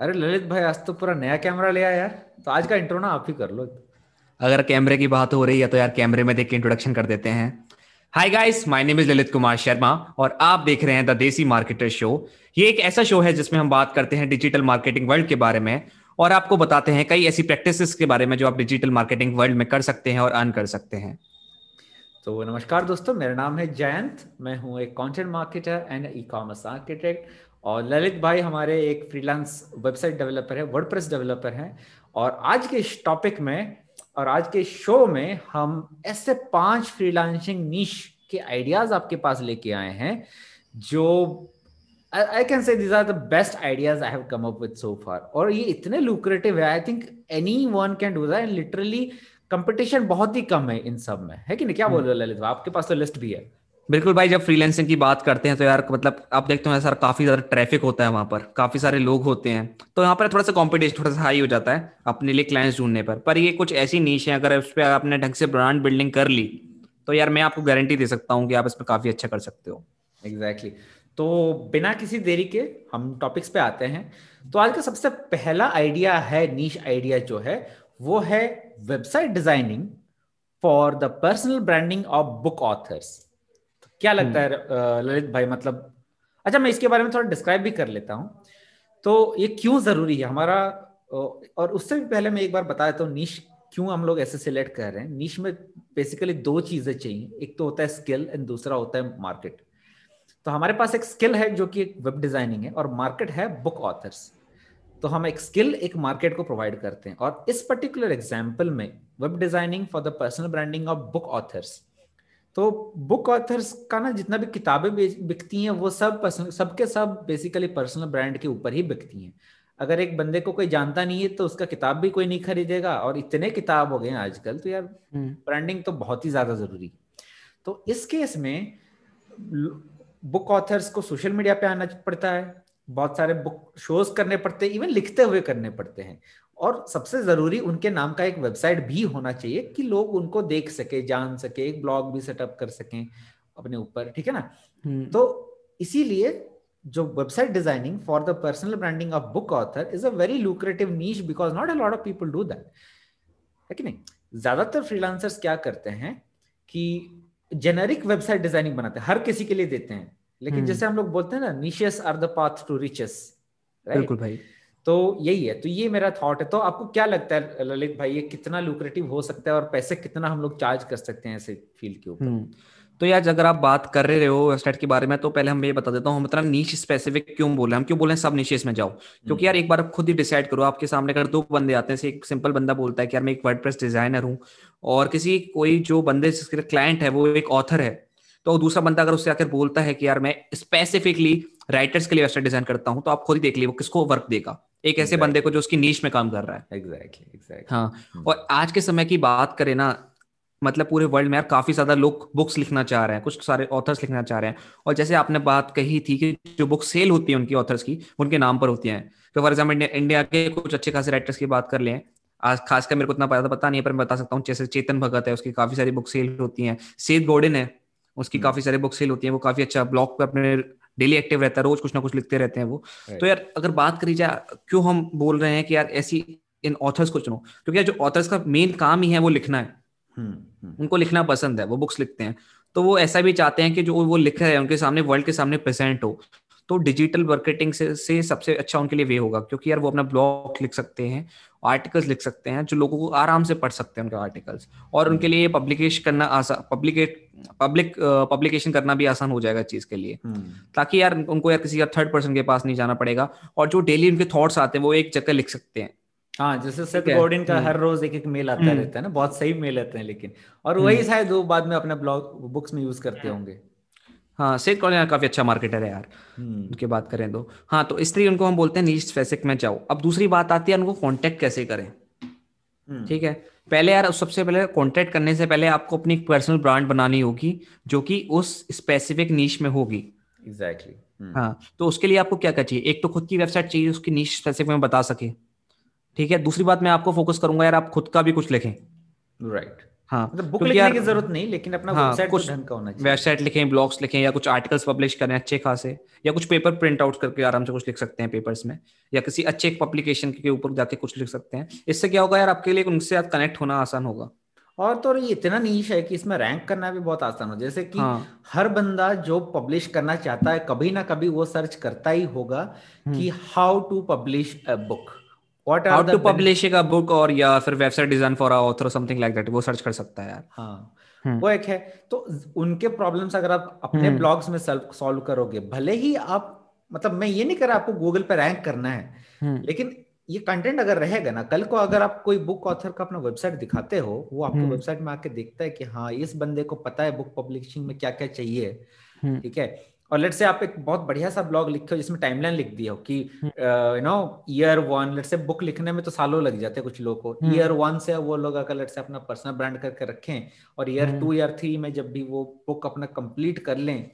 अरे ललित भाई आज तो पूरा नया कैमरा ले आया यार। तो आज का इंट्रो ना आप ही कर लो। अगर कैमरे की बात हो रही है तो यार कैमरे में देख के इंट्रोडक्शन कर देते हैं। Hi guys my name is Lalit Kumar Sharma और आप देख रहे हैं द देसी मार्केटर शो ये एक ऐसा शो है जिसमें हम बात करते हैं डिजिटल मार्केटिंग वर्ल्ड के बारे में और आपको बताते हैं कई ऐसी प्रैक्टिसेस के बारे में जो आप डिजिटल मार्केटिंग वर्ल्ड में कर सकते हैं और अर्न कर सकते हैं। तो नमस्कार दोस्तों मेरा नाम है जयंत। मैं हूँ एक content marketer and e commerce architect और ललित भाई हमारे एक फ्रीलांस वेबसाइट डेवलपर है वर्डप्रेस डेवलपर हैं। और आज के इस टॉपिक में और आज के शो में हम ऐसे पाँच फ्रीलांसिंग नीश के आइडियाज़ आपके पास लेके आए हैं जो I can say these are the best ideas I have come up with so far और ये इतने लुक्रेटिव है I think anyone can do that literally competition बहुत ही कम है इन सब में। है कि नहीं? क्या बोल रहे हो ललित आपके पास तो लिस्ट भी है। बिल्कुल भाई, जब फ्रीलैंसिंग की बात करते हैं तो यार मतलब आप देखते हो सर, काफ़ी ज़्यादा ट्रैफ़िक होता है वहाँ पर, काफ़ी सारे लोग होते हैं। तो यहाँ पर थोड़ा सा कॉम्पिटिशन थोड़ा सा हाई हो जाता है अपने लिए क्लाइंट्स ढूँढने पर। पर ये कुछ ऐसी नीच है, अगर उस पर आपने ढंग से ब्रांड बिल्डिंग कर ली तो यार मैं आपको गारंटी दे सकता हूँ कि आप इसमें काफ़ी अच्छा कर सकते हो। Exactly exactly. तो बिना किसी देरी के हम टॉपिक्स पे आते हैं। तो आज का सबसे पहला आइडिया है नीच आइडिया जो है, वो है website designing for the personal branding of book authors क्या लगता है हम्म। ललित भाई मतलब अच्छा मैं इसके बारे में थोड़ा डिस्क्राइब भी कर लेता हूँ। तो ये क्यों ज़रूरी है? हमारा और उससे भी पहले मैं एक बार बता देता हूँ नीश क्यों हम लोग ऐसे सिलेक्ट कर रहे हैं? नीश में बेसिकली दो चीज़ें चाहिए। एक तो होता है स्किल एंड दूसरा होता है मार्केट तो हमारे पास एक स्किल है जो कि एक वेब डिज़ाइनिंग है और मार्केट है बुक ऑथर्स तो हम एक स्किल एक मार्केट को प्रोवाइड करते हैं। और इस पर्टिकुलर एग्ज़ाम्पल में web designing for the personal branding of book authors तो बुक ऑथर्स का ना जितना भी किताबें बिकती हैं वो सब सबके सब बेसिकली पर्सनल ब्रांड के ऊपर ही बिकती हैं। अगर एक बंदे को कोई जानता नहीं है तो उसका किताब भी कोई नहीं खरीदेगा और इतने किताब हो गए हैं आजकल तो यार ब्रांडिंग हम्म। तो बहुत ही ज़्यादा ज़रूरी तो इस केस में बुक ऑथर्स को सोशल मीडिया पे आना पड़ता है बहुत सारे बुक शोज़ करने पड़ते हैं इवन लिखते हुए करने पड़ते हैं। और सबसे ज़रूरी उनके नाम का एक वेबसाइट भी होना चाहिए कि लोग उनको देख सके जान सके एक ब्लॉग भी सेटअप कर सकें अपने ऊपर ठीक है ना? हम्म। तो इसीलिए जो website designing for the personal branding of book author is a very lucrative niche because not a lot of people do that है कि नहीं? ज़्यादातर फ्रीलांसर्स क्या करते हैं कि जेनेरिक वेबसाइट डिज़ाइनिंग बनाते हैं हर किसी के लिए देते हैं। लेकिन हम्म। जैसे हम लोग बोलते हैं ना niches are the path to riches बिल्कुल भाई। तो यही है। तो ये मेरा थॉट है। तो आपको क्या लगता है ललित भाई ये कितना लुक्रेटिव हो सकता है और पैसे कितना हम लोग चार्ज कर सकते हैं ऐसे फ़ील्ड के ऊपर? हम्म, तो यार अगर आप बात कर रहे हो वेबसाइट के बारे में तो पहले हम ये बता देता हूँ हम इतना नीच स्पेसिफिक क्यों बोले हम क्यों बोले सब नीचेस में जाओ। क्योंकि हम्म। यार एक बार खुद ही डिसाइड करो आपके सामने अगर दो बंदे आते हैं एक सिंपल बंदा बोलता है कि यार मैं एक वर्डप्रेस डिज़ाइनर हूँ और किसी कोई जो बंदे जिसके क्लाइंट है वो एक ऑथर है। तो दूसरा बंदा अगर उससे आकर बोलता है कि यार मैं स्पेसिफिकली राइटर्स के लिए वेबसाइट डिज़ाइन करता हूँ तो आप खुद ही देख लीजिए वो किसको वर्क देगा। एक ऐसे exactly. बंदे को जो उसकी नीच में काम कर रहा है। एग्जैक्टली एग्जैक्टली हाँ hmm. और आज के समय की बात करें ना मतलब पूरे वर्ल्ड में यार काफ़ी ज़्यादा लोग बुक्स लिखना चाह रहे हैं कुछ सारे ऑथर्स लिखना चाह रहे हैं। और जैसे आपने बात कही थी कि जो बुक सेल होती है उनकी ऑथर्स की उनके नाम पर होती हैं। तो फॉर एग्ज़ाम्पल इंडिया के कुछ अच्छे खासे राइटर्स की बात कर लें आज खासकर मेरे को इतना पता पता नहीं है पर मैं बता सकता हूँ जैसे चेतन भगत है उसकी काफ़ी सारी बुक सेल होती हैं। सेद गोर्डन है उसकी hmm. काफ़ी सारे बुक सेल होती है वो काफ़ी अच्छा ब्लॉग पे अपने डेली एक्टिव रहता है रोज कुछ ना कुछ लिखते रहते हैं वो। तो यार अगर बात करी जाए क्यों हम बोल रहे हैं कि यार ऐसी इन ऑथर्स को चुनो? क्योंकि यार जो ऑथर्स का मेन काम ही है वो लिखना है। हम्म, हम्म। उनको लिखना पसंद है वो बुक्स लिखते हैं। तो वो ऐसा भी चाहते हैं कि जो वो लिख रहे हैं उनके सामने वर्ल्ड के सामने प्रेजेंट हो। तो डिजिटल मार्केटिंग से, से सबसे अच्छा उनके लिए वे होगा क्योंकि यार वो अपना ब्लॉग लिख सकते हैं आर्टिकल्स लिख सकते हैं जो लोगों को आराम से पढ़ सकते हैं उनके आर्टिकल्स और उनके लिए पब्लिकेशन करना आसान पब्लिकेट पब्लिक पब्लिकेशन करना भी आसान हो जाएगा चीज़ के लिए हम्म। ताकि यार उनको यार किसी का थर्ड पर्सन के पास नहीं जाना पड़ेगा और जो डेली उनके थॉट्स आते हैं वो एक जगह लिख सकते हैं हाँ जैसे सेथ गॉर्डन का हम्म। हर रोज एक एक मेल आता हम्म। रहता है ना बहुत सही मेल आते हैं लेकिन और वही शायद वो बाद में अपने ब्लॉग बुक्स में यूज़ करते होंगे हाँ सेठ कॉर्नर काफ़ी अच्छा मार्केटर है यार हम्म। उनकी बात करें तो हाँ तो इसलिए उनको हम बोलते हैं नीच स्पेसिफिक में जाओ अब दूसरी बात आती है उनको कॉन्टेक्ट कैसे करें हम्म। ठीक है पहले यार सबसे पहले कॉन्टेक्ट करने से पहले आपको अपनी पर्सनल ब्रांड बनानी होगी जो कि उस स्पेसिफिक नीच में होगी एग्जैक्टली exactly. हम्म। हाँ तो उसके लिए आपको क्या क्या चाहिए एक तो खुद की वेबसाइट चाहिए उसकी नीच स्पेसिफिक में बता सके ठीक है दूसरी बात मैं आपको फोकस करूँगा यार आप खुद का भी कुछ लिखें राइट right. हाँ मतलब बुक लिखने की ज़रूरत नहीं लेकिन अपना हाँ वेबसाइट कुछ ढंग का होना चाहिए। वेबसाइट लिखें ब्लॉग्स लिखें या कुछ आर्टिकल्स पब्लिश करें अच्छे खासे या कुछ पेपर प्रिंट आउट करके आराम से कुछ लिख सकते हैं पेपर्स में या किसी अच्छे पब्लिकेशन के ऊपर जाके कुछ लिख सकते हैं। इससे क्या होगा यार आपके लिए उनसे कनेक्ट होना आसान होगा। और तो ये इतना नीच है कि इसमें रैंक करना भी बहुत आसान हो जैसे कि हाँ। हर बंदा जो पब्लिश करना चाहता है कभी ना कभी वो सर्च करता ही होगा कि how to publish a book what are to publish a book और या फिर website design for a author something like that वो सर्च कर सकता है यार हाँ हम्म। वो एक है तो उनके प्रॉब्लम्स अगर आप अपने हम्म। ब्लॉग्स में सॉल्व करोगे भले ही आप मतलब मैं ये नहीं कर रहा आपको गूगल पे रैंक करना है हम्म। लेकिन ये कंटेंट अगर रहेगा ना कल को अगर आप कोई बुक ऑथर का अपना वेबसाइट दिखाते हो वो आपको। वेबसाइट में आके देखता है कि हाँ इस बंदे को पता है बुक पब्लिशिंग में क्या क्या चाहिए। ठीक है और लेट से आप एक बहुत बढ़िया सा ब्लॉग लिखे हो जिसमें टाइमलाइन लिख दिया हो कि you know year one let's say book लिखने में तो सालों लग जाते हैं कुछ लोगों को। ईयर वन से वो लोग अगर लेट से अपना पर्सनल ब्रांड करके रखें और ईयर टू ईयर थ्री में जब भी वो बुक अपना कंप्लीट कर लें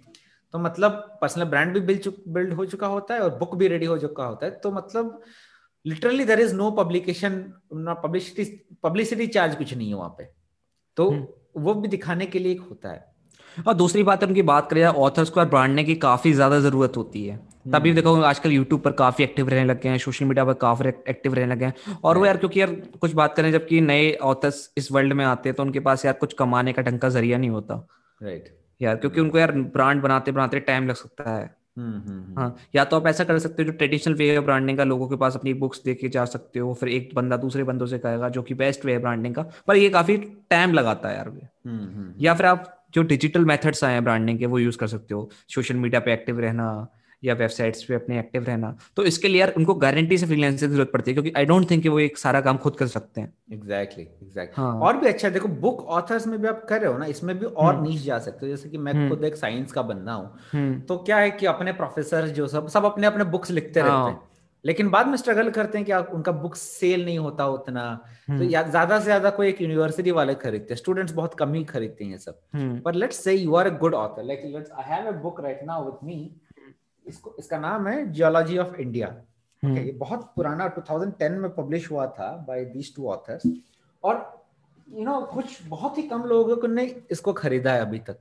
तो मतलब पर्सनल ब्रांड भी बिल्ड बिल्ड हो चुका होता है और बुक भी रेडी हो चुका होता है। तो मतलब literally there is no publication publicity publicity charge कुछ नहीं है वहाँ पे। तो वो भी दिखाने के लिए एक होता है। और दूसरी बात उनकी बात करें ऑथर्स को ब्रांडने की काफ़ी ज़्यादा ज़रूरत होती है। तभी देखो आजकल यूट्यूब पर काफ़ी एक्टिव रहने लगे हैं सोशल मीडिया पर काफ़ी एक्टिव रहने लगे हैं। और वो यार क्योंकि यार कुछ बात करें जबकि नए ऑथर्स इस वर्ल्ड में आते हैं तो उनके पास यार कुछ कमाने का ढंग का ज़रिया नहीं होता। राइट यार क्योंकि उनको यार ब्रांड बनाते बनाते टाइम लग सकता है। हाँ या तो आप ऐसा कर सकते हो जो ट्रेडिशनल वे है ब्रांडिंग का लोगों के पास अपनी बुक्स देके जा सकते हो फिर एक बंदा दूसरे बंदों से कहेगा जो कि बेस्ट वे है ब्रांडिंग का पर ये काफ़ी टाइम लगाता है यार या फिर आप जो डिजिटल मेथड्स आए हैं ब्रांडिंग के वो यूज़ कर सकते हो। सोशल मीडिया पे एक्टिव रहना या वेबसाइट्स पे अपने एक्टिव रहना। तो इसके लिए यार उनको गारंटी से फ्रीलांसर की ज़रूरत पड़ती है क्योंकि आई डोंट थिंक वो एक सारा काम खुद कर सकते हैं। एग्जैक्टली exactly, एग्जैक्टली हाँ. और भी अच्छा देखो बुक ऑथर्स में भी आप कर रहे हो ना इसमें भी और नीच जा सकते हो। जैसे कि मैं खुद एक साइंस का बंदा हूँ तो क्या है कि अपने प्रोफेसर जो सब सब अपने अपने बुक्स लिखते रहते हैं। लेकिन बाद में स्ट्रगल करते हैं कि उनका बुक सेल नहीं होता उतना। तो ज़्यादा से ज़्यादा कोई एक यूनिवर्सिटी वाले खरीदते हैं। स्टूडेंट्स बहुत कम ही खरीदते हैं सब। पर let's say you are a good author like let's I have a book right now with me इसको इसका नाम है जियोलॉजी ऑफ़ इंडिया ओके ये बहुत पुराना 2010 में पब्लिश हुआ था बाय दीस टू ऑथर्स और यू you नो know, कुछ बहुत ही कम लोगों ने इसको खरीदा है अभी तक।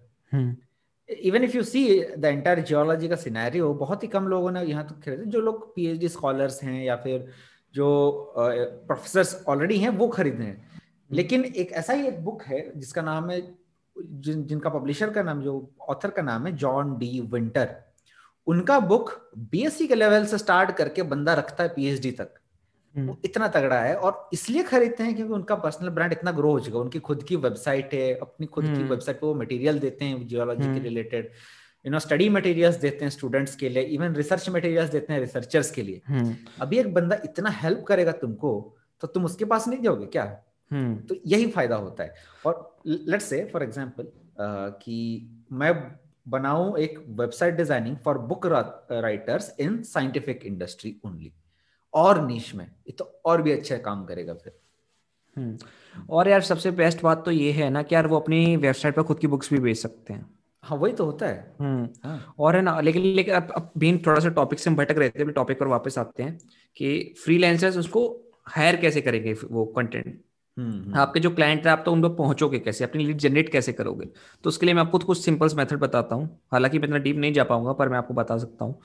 Even if you see the entire geology का सिनेरियो बहुत ही कम लोगों ने यहाँ तक खरीदे जो लोग पीएचडी स्कॉलर्स हैं या फिर जो प्रोफेसर ऑलरेडी हैं वो खरीदे हैं। लेकिन एक ऐसा ही एक बुक है जिसका नाम है जिन जिनका पब्लिशर का नाम जो ऑथर का नाम है जॉन डी विंटर उनका बुक बीएससी के लेवल से स्टार्ट करके बंदा रखता है पीएचडी तक। वो इतना तगड़ा है और इसलिए खरीदते हैं क्योंकि उनका पर्सनल ब्रांड इतना ग्रो हो चुका उनकी खुद की वेबसाइट है अपनी खुद की वेबसाइट पे वो मटेरियल देते हैं जियोलॉजी के related you know study materials देते हैं स्टूडेंट्स के लिए इवन रिसर्च मटेरियल्स देते हैं रिसर्चर्स के लिए। अभी एक बंदा इतना हेल्प करेगा तुमको तो तुम उसके पास नहीं जाओगे क्या? तो यही फ़ायदा होता है। और लेट्स से फॉर एग्जांपल कि मैं बनाऊँ एक website designing for book writers in scientific industry only और नीच में ये तो और भी अच्छा काम करेगा फिर। और यार सबसे बेस्ट बात तो ये है ना कि यार वो अपनी वेबसाइट पर खुद की बुक्स भी बेच सकते हैं। हाँ वही तो होता है। हाँ. और है ना लेकिन लेकिन अब अब बीन थोड़ा सा टॉपिक से हम भटक रहे थे टॉपिक पर वापस आते हैं कि फ्रीलांसर्स उसको हायर कैसे करेंगे वो कंटेंट आपके जो क्लाइंट है आप तो उन पर पहुंचोगे कैसे? अपनी लीड जनरेट कैसे करोगे? तो उसके लिए मैं आपको कुछ सिंपल्स मेथड बताता हूँ। हालाँकि मैं इतना डीप नहीं जा पाऊँगा पर मैं आपको बता सकता हूँ।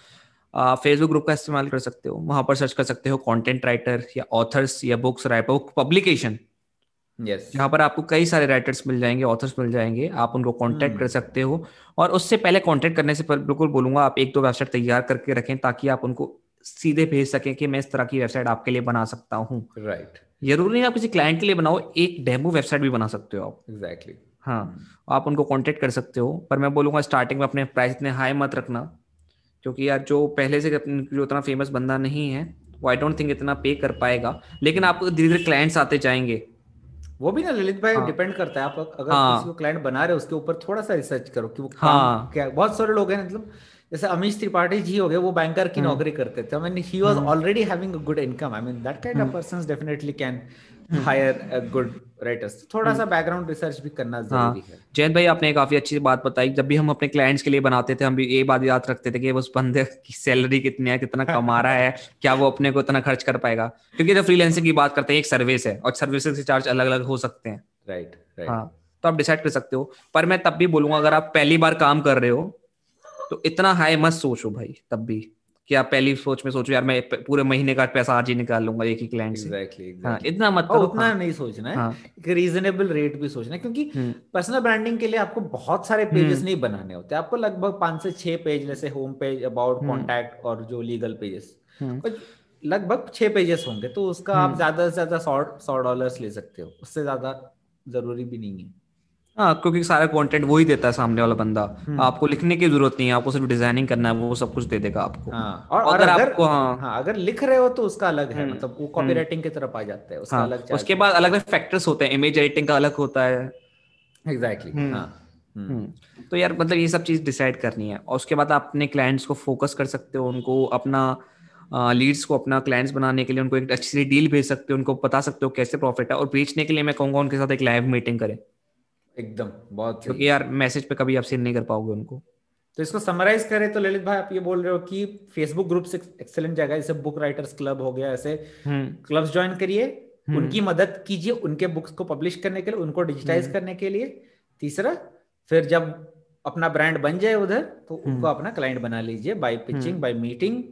फेसबुक ग्रुप का इस्तेमाल कर सकते हो वहाँ पर सर्च कर सकते हो कंटेंट राइटर या ऑथर्स या बुक्स राइटर पब्लिकेशन yes. यहाँ पर आपको कई सारे राइटर्स मिल जाएँगे ऑथर्स मिल जाएँगे आप उनको कांटेक्ट hmm. कर सकते हो और उससे पहले कांटेक्ट करने से बिल्कुल बोलूँगा आप एक दो वेबसाइट तैयार करके रखें ताकि आप उनको सीधे भेज सकें कि मैं इस तरह की वेबसाइट आपके लिए बना सकता हूँ राइट right. ज़रूरी नहीं आप किसी क्लाइंट के लिए बनाओ एक डेमो वेबसाइट भी बना सकते हो आप एग्जैक्टली exactly. हाँ hmm. आप उनको कॉन्टेक्ट कर सकते हो पर मैं बोलूँगा स्टार्टिंग में अपने प्राइस इतने हाई मत रखना क्योंकि यार जो पहले से जो उतना फ़ेमस बंदा नहीं है वो आई डोंट थिंक इतना पे कर पाएगा। लेकिन आपको धीरे धीरे क्लाइंट्स आते जाएँगे। वो भी ना ललित भाई हाँ, डिपेंड करता है। आप अगर हाँ, किसी को क्लाइंट बना रहे हो उसके ऊपर थोड़ा सा रिसर्च करो कि वो हाँ, क्या बहुत सारे लोग हैं मतलब जैसे अमीश त्रिपाठी जी हो गए वो बैंकर की नौकरी करते थे। I mean he was already having a good income I mean that kind of persons definitely can hire a good writers थोड़ा सा बैकग्राउंड रिसर्च भी करना ज़रूरी हाँ, है जयंत भाई आपने काफ़ी अच्छी बात बताई। जब भी हम अपने क्लाइंट्स के लिए बनाते थे हम भी ये बात याद रखते थे कि उस बंदे की सैलरी कितनी है कितना कमा रहा है क्या वो अपने को इतना खर्च कर पाएगा? क्योंकि जब फ्रीलांसिंग की बात करते हैं एक सर्विस है और सर्विसेज़ के चार्ज अलग अलग हो सकते हैं। राइट राइट हाँ तो आप डिसाइड कर सकते हो। पर मैं तब भी बोलूँगा अगर आप पहली बार काम कर रहे हो तो इतना हाई मत सोचो भाई तब भी। कि आप पहली सोच में सोचो यार मैं पूरे महीने का पैसा आज ही निकाल लूँगा एक ही क्लाइंट से। Exactly, exactly. हाँ, इतना मत करो। उतना हाँ, नहीं सोचना है। हाँ, एक रीजनेबल रेट भी सोचना है क्योंकि पर्सनल हम्म। ब्रांडिंग के लिए आपको बहुत सारे पेजेस हम्म। नहीं बनाने होते। आपको लगभग पाँच से छह पेज जैसे होम पेज अबाउट कॉन्टैक्ट और जो लीगल पेजेस हम्म। लगभग छह पेजेस होंगे तो उसका आप ज़्यादा से ज़्यादा सौ सौ डॉलर ले सकते हो। उससे ज़्यादा ज़रूरी भी नहीं है। हाँ क्योंकि सारा कंटेंट वो ही देता है सामने वाला बंदा। हम्म। आपको लिखने की ज़रूरत नहीं है आपको सिर्फ़ डिज़ाइनिंग करना है वो सब कुछ दे देगा आपको। हाँ, और, और अगर, अगर आपको हाँ, हाँ अगर लिख रहे हो तो उसका अलग है हम्म। मतलब वो कॉपीराइटिंग हम्म। की तरफ़ आ जाता है उसका हाँ, अलग उसके बाद अलग अलग फैक्टर्स होते हैं इमेज एडिटिंग का अलग होता है। एग्जैक्टली हाँ तो यार मतलब ये सब चीज़ डिसाइड करनी है और उसके बाद आप अपने क्लाइंट्स को फोकस कर सकते हो उनको अपना लीड्स को अपना क्लाइंट्स बनाने के लिए उनको एक अच्छी सी डील भेज सकते हो उनको बता सकते हो कैसे प्रॉफिट है और बेचने के लिए मैं कहूँगा उनके साथ एक लाइव मीटिंग करें। एकदम बहुत क्योंकि यार मैसेज पे कभी आप सीन नहीं कर पाओगे उनको। तो इसको समराइज करें तो ललित भाई आप ये बोल रहे हो कि फेसबुक ग्रुप से एक्सेलेंट जगह जैसे बुक राइटर्स क्लब हो गया ऐसे क्लब्स ज्वाइन करिए हम्म। उनकी मदद कीजिए उनके बुक्स को पब्लिश करने के लिए उनको डिजिटाइज हम्म। करने के लिए। तीसरा फिर जब अपना ब्रांड बन जाए उधर तो हम्म। उनको अपना क्लाइंट बना लीजिए by pitching by meeting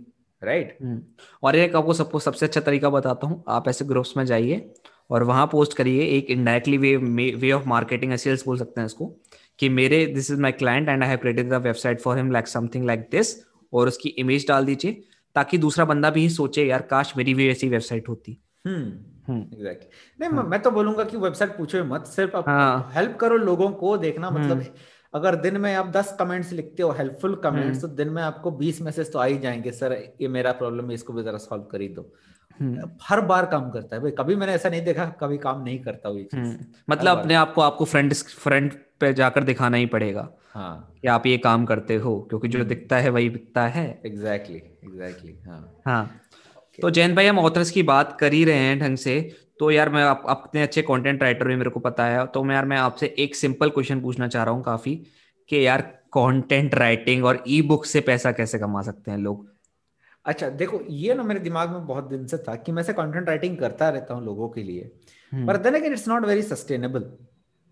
right और एक आपको सबको सबसे अच्छा तरीका बताता हूँ आप ऐसे ग्रुप्स में जाइए और वहाँ पोस्ट करिए एक indirectly way way of marketing sales बोल सकते हैं इसको कि मेरे this is my client and I have created the website for him like something like this और उसकी इमेज डाल दीजिए ताकि दूसरा बंदा भी सोचे यार काश मेरी भी ऐसी वेबसाइट होती हम्म एग्जैक्टली नहीं हाँ. मैं तो बोलूँगा कि वेबसाइट पूछो मत सिर्फ़ आप हाँ. हेल्प करो लोगों को देखना मतलब हम्म। अगर दिन में आप दस कमेंट्स लिखते हो हेल्पफुल कमेंट्स हम्म। तो दिन में आपको बीस मैसेज तो आ ही जाएँगे सर ये मेरा प्रॉब्लम है इसको भी जरा सॉल्व कर ही दो हम्म। हर बार काम करता है। भाई कभी मैंने ऐसा नहीं देखा कभी काम नहीं करता हुई हम्म। मतलब अपने आप को आपको फ्रंट फ्रंट पे जाकर दिखाना ही पड़ेगा हाँ। कि आप ये काम करते हो क्योंकि जो हम्म। दिखता है वही बिकता है। एग्जैक्टली एग्जैक्टली हाँ। हाँ। तो जैन भाई हम ऑथर्स की बात कर ही रहे हैं ढंग से। तो यार मैं आप अपने अच्छे कंटेंट राइटर भी मेरे को पता है। तो मैं यार मैं आपसे एक सिंपल क्वेश्चन पूछना चाह रहा हूँ काफ़ी कि यार कंटेंट राइटिंग और ई बुक से पैसा कैसे कमा सकते हैं लोग? अच्छा देखो ये ना मेरे दिमाग में बहुत दिन से था कि मैं से कंटेंट राइटिंग करता रहता हूँ लोगों के लिए। पर then again it's not very sustainable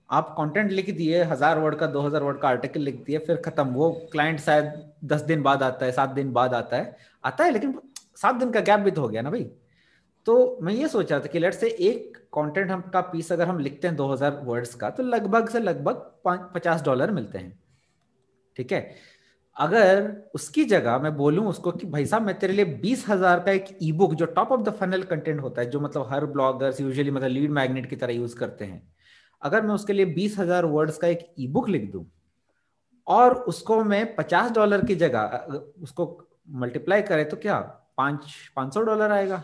आप कंटेंट लिख दिए हज़ार वर्ड का दो हज़ार वर्ड का आर्टिकल लिख दिए फिर खत्म। वो क्लाइंट शायद दस दिन बाद आता है सात दिन बाद आता है। आता है लेकिन सात दिन का गैप भी तो हो गया ना भाई। तो मैं ये सोच रहा था कि लेट से एक कंटेंट हम का पीस अगर हम लिखते हैं दो हज़ार वर्ड्स का तो लगभग से लगभग पचास डॉलर मिलते हैं। ठीक है? अगर उसकी जगह मैं बोलूँ उसको कि भाई साहब मैं तेरे लिए बीस हज़ार का एक ई बुक जो top of the funnel content होता है जो मतलब हर ब्लॉगर्स यूजुअली मतलब लीड मैग्नेट की तरह यूज़ करते हैं अगर मैं उसके लिए बीस हज़ार वर्ड्स का एक ई बुक लिख दूँ और उसको मैं पचास डॉलर की जगह उसको मल्टीप्लाई करे तो क्या पाँच पाँच सौ डॉलर आएगा?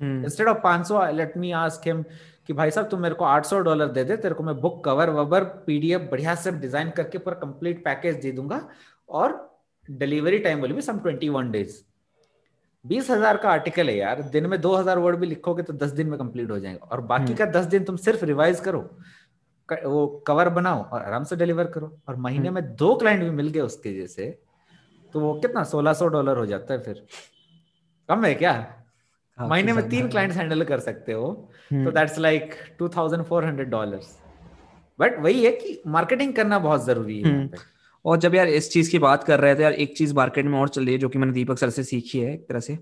इंस्टेड ऑफ़ पाँच सौ लेट मी आस्क हिम कि भाई साहब तुम मेरे को आठ सौ डॉलर दे दे तेरे को मैं बुक कवर ववर पीडीएफ बढ़िया से डिज़ाइन करके पूरा कंप्लीट पैकेज दे दूँगा और delivery time will be some twenty one days बीस हज़ार का आर्टिकल है यार दिन में दो हज़ार वर्ड भी लिखोगे तो दस दिन में कंप्लीट हो जाएगा। और बाकी हम्म। का दस दिन तुम सिर्फ़ रिवाइज करो वो कवर बनाओ और आराम से डिलीवर करो। और महीने हम्म। में दो क्लाइंट भी मिल गए उसके जैसे तो वो कितना सोलह सौ डॉलर हो जाता है फिर। कम है क्या? हाँ, महीने में तीन क्लाइंट्स हैंडल कर सकते हो तो that's like two thousand four hundred dollar but वही है कि मार्केटिंग करना बहुत ज़रूरी है। और जब यार इस चीज़ की बात कर रहे थे यार एक चीज़ मार्केट में और चल रही है जो कि मैंने दीपक सर से सीखी है एक तरह से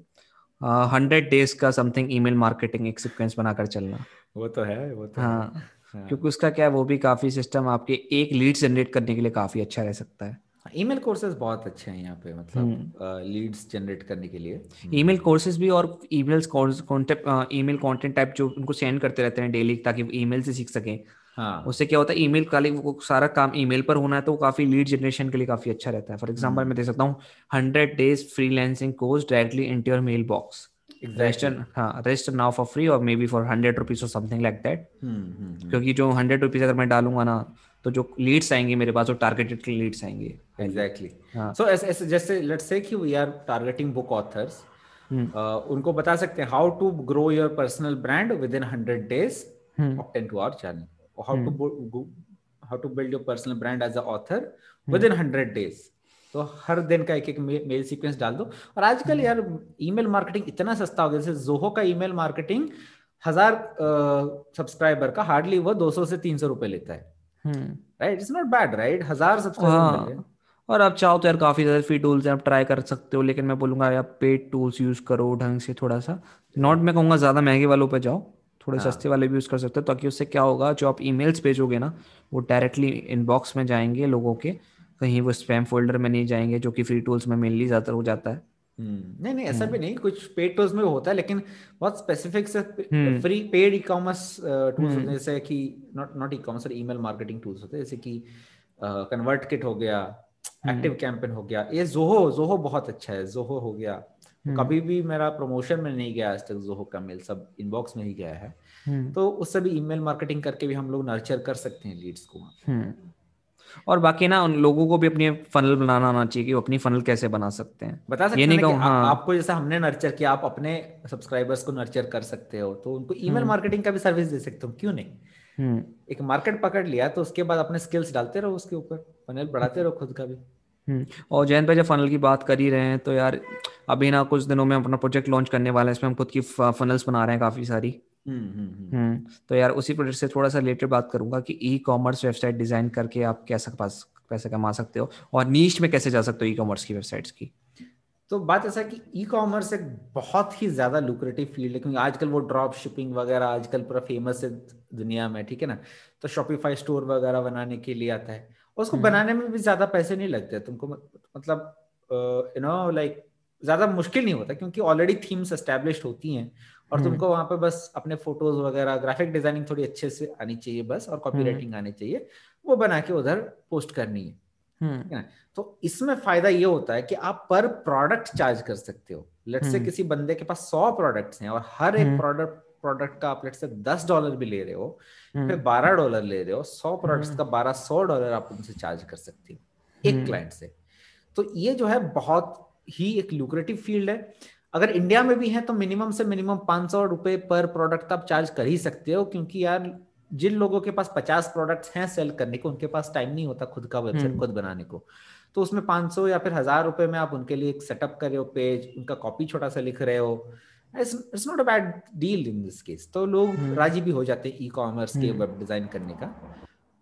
हंड्रेड डेज़ का समथिंग ईमेल मार्केटिंग एक सिक्वेंस बनाकर चलना। वो तो है वो तो हाँ, हाँ। क्योंकि उसका क्या है वो भी काफ़ी सिस्टम आपके एक लीड जनरेट करने के लिए काफ़ी अच्छा रह सकता है। ईमेल कोर्सेज बहुत अच्छे हैं यहाँ पे मतलब लीड्स हम्म। जनरेट करने के लिए। ईमेल कोर्सेज भी और emails contact email content type जो उनको सेंड करते रहते हैं डेली ताकि ईमेल से सीख सकें। हाँ। उससे क्या होता है ईमेल का वो सारा काम ईमेल पर होना है तो वो काफ़ी लीड जनरेशन के लिए काफ़ी अच्छा रहता है। फॉर एग्जांपल हम्म। मैं दे सकता हूँ hundred days freelancing course directly in your mail box register now for free और may be for hundred rupees और समथिंग लाइक दैट क्योंकि जो हंड्रेड रुपीज़ अगर मैं डालूँगा ना तो जो लीड्स आएँगे मेरे पास वो टारगेटेड लीड्स आएँगे। एग्जैक्टली सो ऐसे जैसे लेट्स से कि we are targeting book authors उनको बता सकते हैं how to grow your personal brand within hundred days to our channel how hmm. to go, how to build your personal brand as an author hmm. within 100 days. तो हर दिन का एक एक mail sequence डाल दो। और आजकल hmm. यार ईमेल मार्केटिंग इतना सस्ता हो गया। जैसे जोहो का ईमेल मार्केटिंग हज़ार सब्सक्राइबर का हार्डली वो 200 से 300 रुपए लेता है। Right it's not bad right हज़ार सब्सक्राइबर और आप चाहो तो यार काफ़ी ज़्यादा फ्री टूल्स हैं आप ट्राई कर सकते हो लेकिन मैं बोलूँगा यार पेड टूल्स यूज़ करो ढंग से थोड़ा सा। नॉट मैं कहूँगा ज़्यादा महँगे वालों पर जाओ। थोड़े हाँ. सस्ते वाले भी यूज़ कर सकते हो ताकि उससे क्या होगा जो आप ईमेल्स भेजोगे ना वो डायरेक्टली इनबॉक्स में जाएँगे लोगों के कहीं वो स्पैम फोल्डर में नहीं जाएँगे जो कि फ्री टूल्स में मेनली ज़्यादातर हो जाता है हम्म, नहीं नहीं ऐसा भी हम्म। नहीं कुछ पेड टूल्स में होता है लेकिन बहुत स्पेसिफिक से free paid e commerce tools होते हैं जैसे कि नॉट नॉट ई कॉमर्स और ईमेल मार्केटिंग टूल्स होते हैं जैसे कि कन्वर्ट किट हो गया एक्टिव हम्म। कैंपेन हो गया ये जोहो जोहो बहुत अच्छा है जोहो हो गया कभी भी मेरा प्रमोशन में नहीं गया आज तक जोहो का मेल सब इनबॉक्स में ही गया है। तो उससे भी ईमेल मार्केटिंग करके भी हम लोग नर्चर कर सकते हैं लीड्स को और बाकी ना उन लोगों को भी अपनी फनल बनाना आना चाहिए कि वो अपनी फनल कैसे बना सकते हैं। बता सकते ये नहीं कहूँ हाँ। आपको जैसा हमने नर्चर किया आप अपने सब्सक्राइबर्स को नर्चर कर सकते हो तो उनको ईमेल मार्केटिंग हम्म। का भी सर्विस दे सकते हो क्यों नहीं? हम्म। एक मार्केट पकड़ लिया तो उसके बाद अपने स्किल्स डालते रहो उसके ऊपर फनल बढ़ाते रहो खुद का भी। हम्म। और जैन भाई जब फनल की बात कर ही रहे हैं तो यार अभी ना कुछ दिनों में अपना प्रोजेक्ट लॉन्च करने वाला है इसमें हम खुद की फनल्स बना रहे हैं काफ़ी सारी। हम्म, हम्म, हम्म। तो यार उसी प्रोजेक्ट से थोड़ा सा रिलेटेड बात करूँगा कि ई कॉमर्स वेबसाइट डिज़ाइन करके आप कैसे पास पैसे कमा सकते हो और नीच में कैसे जा सकते हो ई कॉमर्स की वेबसाइट्स की। तो बात ऐसा कि ई कॉमर्स एक बहुत ही ज़्यादा लुक्रेटिव फ़ील्ड है क्योंकि आजकल वो ड्रॉप शिपिंग वगैरह आजकल पूरा फ़ेमस है दुनिया में ठीक है ना? तो शॉपिफाई स्टोर वगैरह बनाने के लिए आता है। उसको बनाने में भी ज़्यादा पैसे नहीं लगते तुमको मतलब यू नो लाइक ज़्यादा मुश्किल नहीं होता क्योंकि ऑलरेडी थीम्स एस्टेब्लिश होती हैं और हम्म। तुमको वहाँ पे बस अपने फ़ोटोज़ वगैरह ग्राफिक डिज़ाइनिंग थोड़ी अच्छे से आनी चाहिए बस और कॉपी राइटिंग हम्म। आनी चाहिए वो बना के उधर पोस्ट करनी है हम्म। तो इसमें फ़ायदा ये होता है कि आप पर प्रोडक्ट चार्ज कर सकते हो लेट से किसी बंदे के पास सौ प्रोडक्ट्स हैं और हर एक प्रोडक्ट प्रोडक्ट का आप लेट से दस डॉलर भी ले रहे हो फिर बारह डॉलर ले रहे हो सौ प्रोडक्ट्स का बारह सौ डॉलर आप उनसे चार्ज कर सकते हो एक क्लाइंट से। तो ये जो है बहुत ही एक लुक्रेटिव फ़ील्ड है। अगर इंडिया में भी है तो मिनिमम से मिनिमम पाँच सौ रुपए पर प्रोडक्ट आप चार्ज कर ही सकते हो क्योंकि यार जिन लोगों के पास पचास प्रोडक्ट्स हैं सेल करने को उनके पास टाइम नहीं होता खुद का वेबसाइट हम्म। खुद बनाने को। तो उसमें पाँच सौ या फिर हज़ार रुपए में आप उनके लिए एक सेटअप कर रहे हो पेज उनका कॉपी छोटा सा लिख रहे हो। It's not a bad deal in this case तो लोग हम्म। राज़ी भी हो जाते हैं ई कॉमर्स के वेब हम्म। डिज़ाइन करने का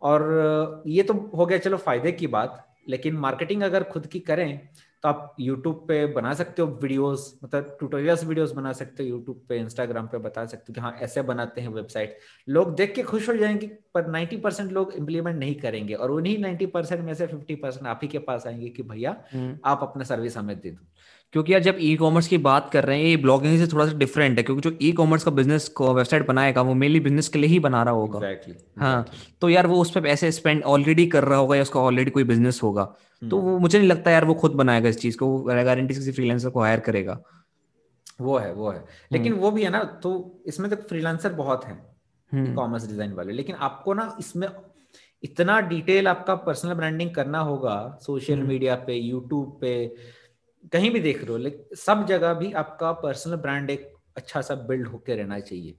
और ये तो हो गया चलो फ़ायदे की बात लेकिन मार्केटिंग अगर खुद की करें तो आप यूट्यूब पे बना सकते हो वीडियोस मतलब ट्यूटोरियल्स वीडियोस बना सकते हो यूट्यूब पे इंस्टाग्राम पे बता सकते हो कि हाँ ऐसे बनाते हैं वेबसाइट लोग देख के खुश हो जाएँगे पर 90 परसेंट लोग इम्प्लीमेंट नहीं करेंगे और उन्हीं 90 परसेंट में से 50 परसेंट आप ही के पास आएँगे कि भैया हम्म। आप अपना सर्विस हमें दे दो क्योंकि यार जब ई कॉमर्स की बात कर रहे हैं ये ब्लॉगिंग से थोड़ा सा डिफरेंट है क्योंकि जो ई कॉमर्स का बिज़नेस को वेबसाइट बनाएगा वो मेनली बिज़नेस के लिए ही बना रहा होगा। Exactly, हाँ तो यार वो उस पर पैसे स्पेंड ऑलरेडी कर रहा होगा या उसका ऑलरेडी कोई बिज़नेस होगा तो वो मुझे नहीं लगता यार वो खुद बनाएगा इस चीज़ को गारंटी किसी फ्रीलांसर को हायर करेगा। वो है वो है। लेकिन हम्म। वो भी है ना तो इसमें तो फ्रीलांसर बहुत है कॉमर्स डिज़ाइन वाले लेकिन आपको ना इसमें इतना डिटेल आपका पर्सनल ब्रांडिंग करना होगा सोशल मीडिया हम्म। पे यूट्यूब पे कहीं भी देख रहे हो लेकिन सब जगह भी आपका पर्सनल ब्रांड एक अच्छा सा बिल्ड होके रहना चाहिए।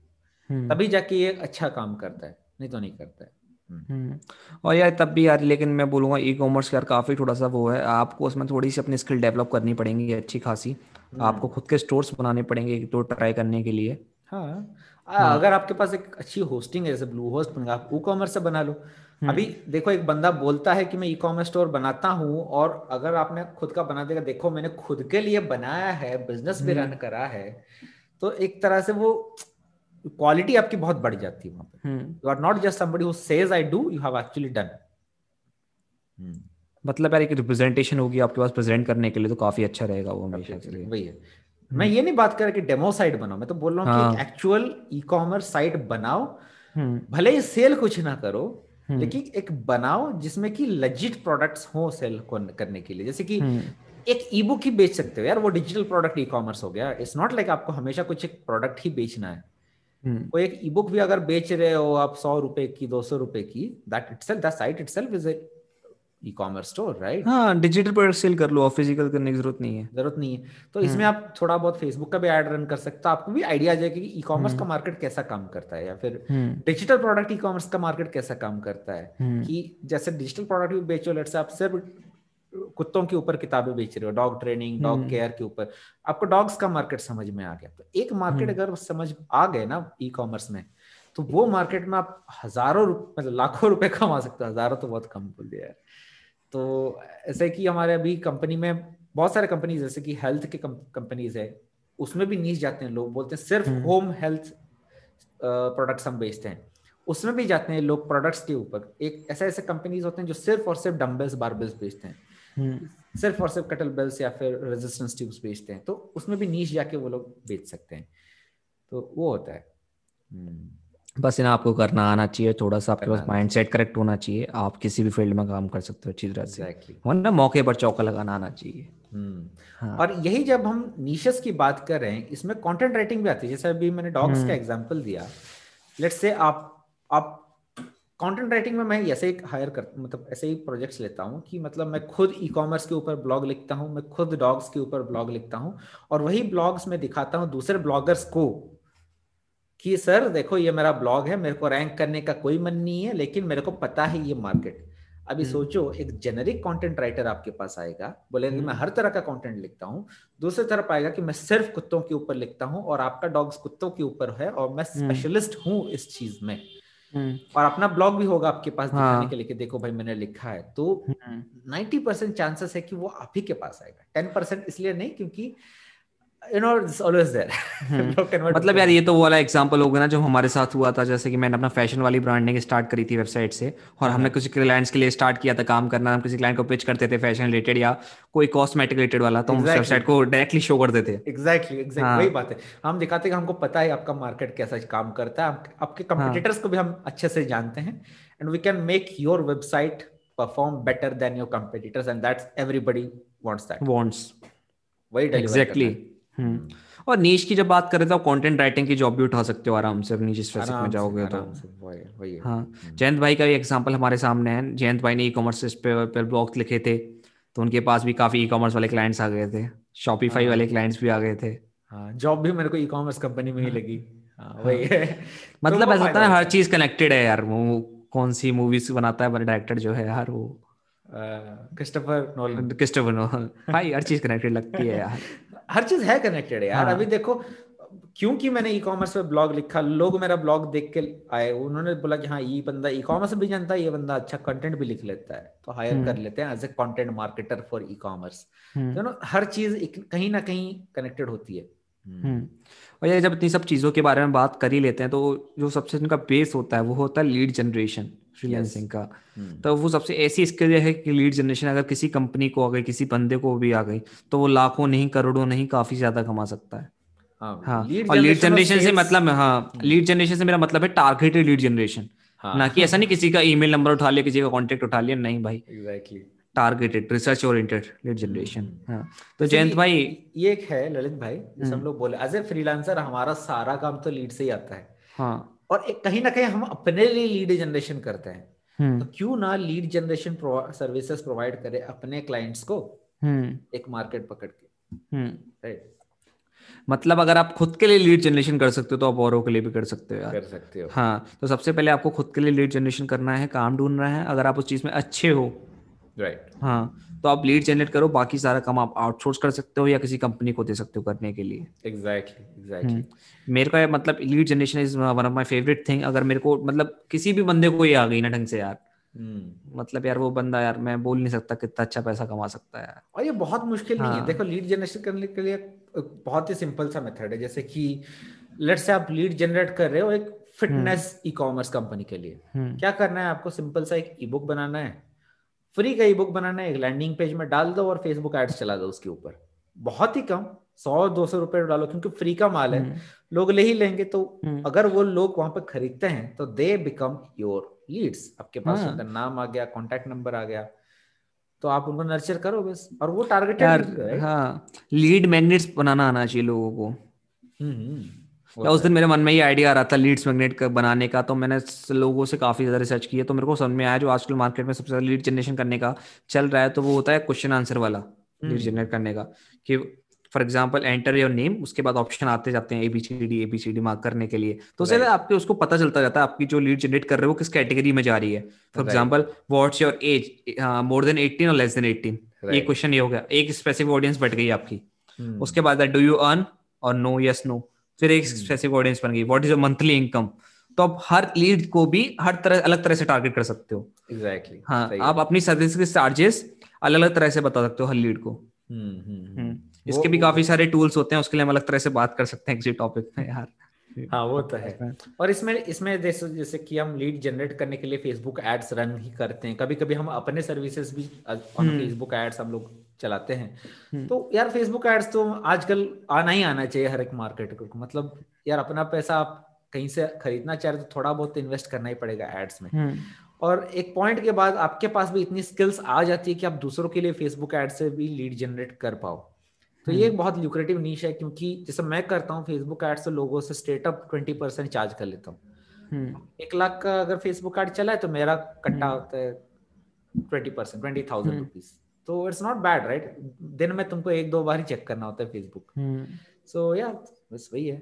हम्म। तभी जाके ये अच्छा काम करता है नहीं तो नहीं करता है। हम्म। हम्म। और यार तब भी यार लेकिन मैं बोलूँगा ई कॉमर्स यार काफ़ी थोड़ा सा वो है। आपको उसमें थोड़ी सी अपनी स्किल डेवलप करनी पड़ेगी अच्छी खासी। आपको खुद के स्टोर्स बनाने पड़ेंगे एक दो ट्राई करने के लिए। हाँ, हाँ। अगर आपके पास एक अच्छी होस्टिंग है जैसे ब्लू होस्ट आप ई कॉमर्स से बना लो अभी देखो एक बंदा बोलता है कि मैं ई कॉमर्स स्टोर बनाता हूँ और अगर आपने खुद का बना देगा देखो मैंने खुद के लिए बनाया है बिज़नेस भी रन करा है तो एक तरह से वो क्वालिटी आपकी बहुत बढ़ जाती है वहाँ पे you are not just somebody who says I do you have actually done मतलब यार एक रिप्रेजेंटेशन होगी आपके पास प्रेजेंट करने के लिए तो काफ़ी अच्छा रहेगा वो हमेशा के लिए वही है हम्म। मैं ये नहीं बात कर रहा कि डेमो साइट बनाओ मैं तो बोल रहा हूँ हाँ. कि एक्चुअल ई कॉमर्स साइट बनाओ हम्म। भले ही सेल कुछ ना करो हम्म। लेकिन एक बनाओ जिसमें कि लजिट प्रोडक्ट्स हो सेल करने के लिए। जैसे कि एक ई बुक ही बेच सकते हो। यार वो डिजिटल प्रोडक्ट ई कॉमर्स हो गया। इट्स नॉट लाइक आपको हमेशा कुछ एक प्रोडक्ट ही बेचना है। वो एक ई बुक भी अगर बेच रहे हो आप सौ रुपए की दो सौ रुपए की that itself site itself is e commerce store right हाँ डिजिटल प्रोडक्ट सेल कर लो फ़िज़िकल करने की ज़रूरत नहीं है। ज़रूरत नहीं है। तो हम्म। इसमें आप थोड़ा बहुत फेसबुक का भी एड रन कर सकते हो। आपको भी आइडिया आ जाएगा कि ई कॉमर्स का मार्केट हम्म। कैसा काम करता है या फिर डिजिटल प्रोडक्ट ई कॉमर्स का मार्केट कैसा काम करता है। कि जैसे डिजिटल प्रोडक्ट भी बेचो लेट से आप सिर्फ़ कुत्तों के ऊपर किताबें बेच रहे हो डॉग ट्रेनिंग डॉग केयर के ऊपर आपको डॉग्स का मार्केट समझ में आ गया। तो एक मार्केट हम्म। अगर समझ आ गए ना ई कॉमर्स में तो वो मार्केट में आप हज़ारों मतलब लाखों रुपए कमा सकते हो। हज़ारों तो बहुत कम बोल दिया है तो ऐसे कि हमारे अभी कंपनी में बहुत सारे कंपनीज़ जैसे कि हेल्थ के कंपनीज़ है उसमें भी नीच जाते हैं लोग बोलते हैं सिर्फ़ होम हेल्थ प्रोडक्ट्स हम बेचते हैं। उसमें भी जाते हैं लोग प्रोडक्ट्स के ऊपर। एक ऐसे ऐसे कंपनीज़ होते हैं जो सिर्फ़ और सिर्फ़ डम्बल्स बारबल्स बेचते हैं। हम्म। सिर्फ़ और सिर्फ़ कटल बेल्स या फिर रेजिस्टेंस ट्यूब्स बेचते हैं। तो उसमें भी नीच जाके वो लोग बेच सकते हैं। तो वो होता है। हम्म। बस इन्हें आपको करना आना चाहिए थोड़ा सा आपके पास माइंड सेट करेक्ट होना चाहिए आप किसी भी फ़ील्ड में काम कर सकते हो अच्छी तरह से। Exactly. ना मौके पर चौका लगाना आना चाहिए। हम्म। हाँ. और यही जब हम नीशस की बात कर रहे हैं इसमें कंटेंट राइटिंग भी आती है। जैसे अभी मैंने डॉग्स का एग्जांपल दिया। लेट्स से आप आप कंटेंट राइटिंग में मैं ऐसे ही हायर कर मतलब ऐसे ही प्रोजेक्ट्स लेता हूँ कि मतलब मैं खुद ई कॉमर्स के ऊपर ब्लॉग लिखता हूँ मैं खुद डॉग्स के ऊपर ब्लॉग लिखता हूँ और वही ब्लॉग्स में दिखाता हूँ दूसरे ब्लॉगर्स को। कि सर देखो ये मेरा ब्लॉग है मेरे को रैंक करने का कोई मन नहीं है लेकिन मेरे को पता है ये मार्केट अभी हम्म। सोचो एक जेनरिक कंटेंट राइटर आपके पास आएगा बोलेगा कि मैं हम्म। हर तरह का कंटेंट लिखता हूँ दूसरी तरफ़ आएगा कि मैं सिर्फ़ कुत्तों के ऊपर लिखता हूँ और आपका डॉग्स कुत्तों के ऊपर है और मैं स्पेशलिस्ट हम्म। हूँ इस चीज़ में और अपना ब्लॉग भी होगा आपके पास दिखाने हाँ. के लिए कि देखो भाई मैंने लिखा है तो नाइन्टी परसेंट चांसेस है कि वो आप ही के पास आएगा टेन परसेंट इसलिए नहीं क्योंकि you know it's always there. मतलब यार ये तो वो वाला एग्जांपल होगा ना जो हमारे साथ हुआ था जैसे कि मैंने अपना फ़ैशन वाली ब्रांडिंग स्टार्ट करी थी वेबसाइट से और हमने हाँ। कुछ क्लाइंट्स के लिए स्टार्ट किया था काम करना हम किसी क्लाइंट को पिच करते थे फ़ैशन रिलेटेड या कोई कॉस्मेटिक रिलेटेड वाला तो exactly. हम वेबसाइट को डायरेक्टली शो करते थे। एग्जैक्टली एग्जैक्टली वही बात है। हम दिखाते हैं हमको पता है आपका मार्केट कैसा काम करता है। आपके कंपटीटर्स हाँ। को भी हम अच्छे से जानते हैं। And we can make your website perform better than your competitors and that's everybody wants that wants वही एग्जैक्टली। और नीच की जब बात करें तो कंटेंट राइटिंग की जॉब भी उठा सकते हो आराम से नीच स्पेसिफिक में जाओगे तो। हाँ हम्म। जयंत भाई का भी एग्जांपल हमारे सामने है। जयंत भाई ने ई कॉमर्स पे, पे ब्लॉग लिखे थे तो उनके पास भी काफ़ी ई कॉमर्स वाले क्लाइंट्स आ गए थे। शॉपिफाई वाले क्लाइंट्स भी आ गए थे। हाँ जॉब भी मेरे को ई कॉमर्स कंपनी में ही हाँ। लगी। हाँ, वही है। मतलब तो ऐसा होता है हर चीज़ कनेक्टेड है यार वो कौन सी मूवीज़ बनाता है डायरेक्टर जो है यार वो। क्रिस्टोफर नोलन क्रिस्टोफर नोलन भाई हर चीज़ कनेक्टेड लगती है यार। हर चीज़ है कनेक्टेड यार हाँ. अभी देखो क्योंकि मैंने ई कॉमर्स पे ब्लॉग लिखा लोग मेरा ब्लॉग देख के आए उन्होंने बोला कि हाँ ये बंदा ई कॉमर्स भी जानता है ये बंदा अच्छा कंटेंट भी लिख लेता है तो हायर कर हम्म। लेते हैं as a content marketer for e commerce तो हर चीज़ कहीं ना कहीं कनेक्टेड होती है हम्म। हम्म। और ये जब इतनी सब चीज़ों के बारे में बात कर ही लेते हैं तो जो सबसे इनका बेस होता है वो होता है लीड जनरेशन फ्रीलांसिंग का। Hmm. तो वो सबसे ऐसी स्किल है कि लीड जनरेशन अगर किसी कंपनी को आ गई किसी बंदे को भी आ गई तो वो लाखों नहीं करोड़ों नहीं काफ़ी ज़्यादा कमा सकता है। हाँ, हाँ। और लीड जनरेशन से मतलब हाँ लीड hmm. जनरेशन से मेरा मतलब है टारगेटेड लीड जनरेशन ना कि ऐसा नहीं किसी का ईमेल नंबर उठा लिया किसी का कांटेक्ट उठा लिया नहीं भाई। Exactly targeted research oriented lead generation हाँ। तो जयंत भाई ये एक है ललित भाई जैसे हम hmm. लोग बोले एज ए फ्रीलांसर हमारा सारा काम तो लीड से ही आता है। हाँ। और एक कहीं ना कहीं हम अपने लिए लीड जनरेशन करते हैं हम्म। तो क्यों ना लीड जनरेशन सर्विसेज़ प्रोवाइड करे अपने क्लाइंट्स को हम्म। एक मार्केट पकड़ के हम्म। मतलब अगर आप खुद के लिए लीड जनरेशन कर सकते हो तो आप औरों के लिए भी कर सकते हो यार कर सकते हो हाँ तो सबसे पहले आपको खुद के लिए लीड जनरेशन करना है काम ढूंढना है अगर आप उस चीज़ में अच्छे हो राइट right. हाँ तो आप लीड जनरेट करो बाकी सारा काम आप आउटसोर्स कर सकते हो या किसी कंपनी को दे सकते हो करने के लिए एग्जैक्टली एग्जैक्टली मेरे को मतलब lead generation is one of my favourite thing अगर मेरे को मतलब किसी भी बंदे को ये आ गई ना ढंग से यार हम्म। मतलब यार वो बंदा यार मैं बोल नहीं सकता कितना अच्छा पैसा कमा सकता है यार और ये बहुत मुश्किल हाँ. नहीं है हाँ। देखो लीड जनरेशन करने के लिए बहुत ही सिंपल सा मेथड है जैसे कि लेट से आप लीड जनरेट कर रहे हो एक फिटनेस ई कॉमर्स कंपनी के लिए हम्म। क्या करना है आपको सिंपल सा एक ई बुक बनाना है फ्री का ई बुक बनाना है एक लैंडिंग पेज में डाल दो और फेसबुक एड्स चला दो उसके ऊपर। बहुत ही कम सौ दो सौ रुपए डालो क्योंकि फ्री का माल है। हम्म। लोग ले ही लेंगे तो हम्म। अगर वो लोग वहाँ पर खरीदते हैं तो दे बिकम योर लीड्स आपके पास हाँ. उनका नाम आ गया कॉन्टेक्ट नंबर आ गया तो आप उनको नर्चर करो बस। और वो टारगेटेड हाँ लीड मैग्नेट्स बनाना आना चाहिए लोगों को। हम्म, या उस दिन मेरे मन में ये आइडिया आ रहा था लीड्स मैग्नेट बनाने का तो मैंने लोगों से काफ़ी ज़्यादा रिसर्च किया तो मेरे को समझ में आया जो आजकल मार्केट में सबसे ज़्यादा लीड जनरेशन करने का चल रहा है तो वो होता है क्वेश्चन आंसर वाला लीड जनरेट करने का। कि for example enter your name उसके बाद ऑप्शन आते जाते हैं एबीसीडी एबीसीडी मार्क करने के लिए। तो उससे आपके उसको पता चलता जाता है आपकी जो लीड जनरेट कर रहे हो किस कैटेगरी में जा रही है। For example what's your age more than eighteen और लेस देन एटीन ये क्वेश्चन ये हो गया। एक स्पेसिफिक ऑडियंस बैठ गई आपकी। hmm. उसके बाद do you earn or no yes no फिर एक स्पेसिफिक hmm. ऑडियंस बन गई। What is your monthly income तो आप हर लीड को भी हर तरह अलग तरह से टारगेट कर सकते हो। एग्जैक्टली exactly, हाँ आप अपनी सर्विस के चार्जेस अलग अलग तरह से बता सकते हो हर लीड को। हम्म, हम्म, हम्म। इसके भी काफ़ी सारे टूल्स होते हैं उसके लिए हम अलग तरह से बात कर सकते हैं किसी टॉपिक में यार। हाँ वो तो है। और इसमें इसमें जैसे जैसे कि हम लीड जनरेट करने के लिए फेसबुक एड्स रन ही करते हैं। कभी कभी हम अपने सर्विसेज़ भी ऑन फेसबुक एड्स हम लोग चलाते हैं। तो यार फेसबुक एड्स तो आजकल आना ही आना चाहिए हर एक मार्केट को। मतलब यार अपना पैसा आप कहीं से खरीदना चाह रहे तो थोड़ा बहुत इन्वेस्ट करना ही पड़ेगा एड्स में। और एक पॉइंट के बाद आपके पास भी इतनी स्किल्स आ जाती है कि आप दूसरों के लिए फेसबुक एड से भी लीड जनरेट कर पाओ। तो ये एक बहुत ल्यूक्रेटिव नीच है क्योंकि जैसे मैं करता हूँ फेसबुक एड से लोगों से straight up twenty percent charge कर लेता हूँ। हम्म। एक लाख का अगर फेसबुक एड चला है तो मेरा कट्टा हम्म। होता है twenty percent twenty thousand rupees तो इट्स नॉट बैड राइट दिन में तुमको एक दो बार ही चेक करना होता है फेसबुक सो या बस वही है।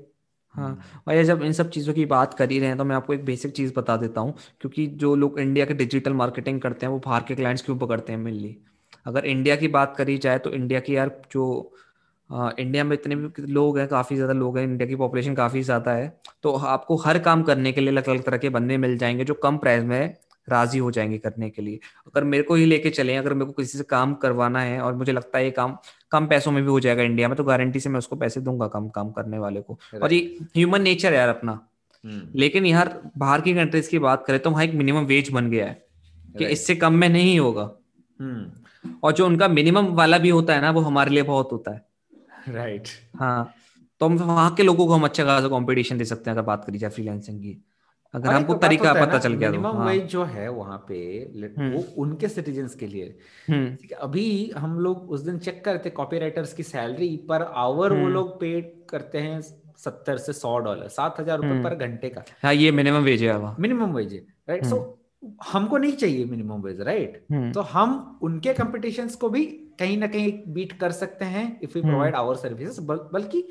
हाँ और ये जब इन सब चीज़ों की बात कर ही रहे हैं तो मैं आपको एक बेसिक चीज़ बता देता हूँ क्योंकि जो लोग इंडिया के डिजिटल मार्केटिंग करते हैं वो बाहर के क्लाइंट्स क्यों पकड़ते हैं मेनली अगर इंडिया की बात करी जाए तो इंडिया की यार जो आ, इंडिया में इतने भी लोग हैं काफ़ी ज़्यादा लोग हैं इंडिया की पॉपुलेशन काफ़ी ज़्यादा है तो आपको हर काम करने के लिए अलग अलग तरह के बंदे मिल जाएँगे जो कम प्राइस में राज़ी हो जाएँगे करने के लिए। अगर मेरे को ही लेके चले अगर मेरे को किसी से काम करवाना है और मुझे लगता है ये काम कम पैसों में भी हो जाएगा इंडिया में तो गारंटी से मैं उसको पैसे दूँगा कम काम करने वाले को। और ये ह्यूमन नेचर है यार अपना। हम्म। लेकिन यार बाहर की कंट्रीज़ की बात करें तो वहाँ एक मिनिमम वेज बन गया है कि इससे कम में नहीं होगा। हम्म। और जो उनका मिनिमम वाला भी होता है ना वो हमारे लिए बहुत होता है। राइट हाँ तो हम वहाँ के लोगों को हम अच्छा खासा कॉम्पिटिशन दे सकते हैं अगर बात करी जाए फ्रीलांसिंग की। अगर हमको तरीका पता चल गया मिनिमम तो, वेज हाँ। जो है वहाँ पे हम्म। वो उनके सिटीजन के लिए। हम्म। अभी हम लोग उस दिन चेक करते कॉपी राइटर्स की सैलरी पर आवर वो हम्म। लोग पेड करते हैं सत्तर से सौ डॉलर सात हज़ार रुपए पर घंटे का। हाँ ये मिनिमम वेज है मिनिमम वेज है राइट सो हमको नहीं चाहिए मिनिमम वेज राइट तो हम उनके कंपटीशन को भी कहीं ना कहीं बीट कर सकते हैं if you provide our services बल्कि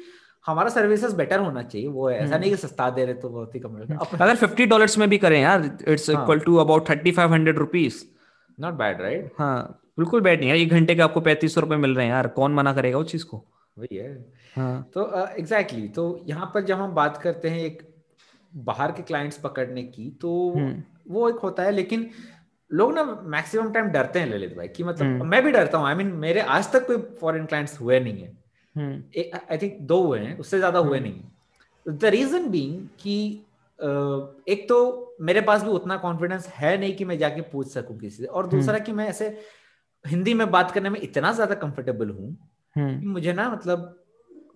हमारा सर्विसेज़ बेटर होना चाहिए। वो ऐसा नहीं कि हम्म। सस्ता दे रहे तो बहुत ही कम अगर फिफ्टी डॉलर्स में भी करें यार it's equal to about thirty five hundred rupees not bad right हाँ बिल्कुल बैड नहीं है। एक घंटे के आपको पैंतीस सौ रुपए मिल रहे हैं यार। कौन मना करेगा उस चीज़ को? वही है। हाँ। तो एग्जैक्टली uh, exactly, तो यहाँ पर जब हम बात करते हैं एक बाहर के क्लाइंट्स पकड़ने की तो हम्म। वो एक होता है लेकिन लोग ना मैक्सिमम टाइम डरते हैं ललित भाई कि मतलब हम्म। मैं भी डरता हूँ। आई मीन मेरे आज तक कोई फॉरेन क्लाइंट्स हुए नहीं है। आई थिंक दो हुए हैं उससे ज़्यादा हुए हम्म। नहीं द रीजन बींग कि एक तो मेरे पास भी उतना कॉन्फिडेंस है नहीं कि मैं जाके पूछ सकूँ किसी से और दूसरा हम्म। कि मैं ऐसे हिंदी में बात करने में इतना ज़्यादा कंफर्टेबल हूँ। कि मुझे ना मतलब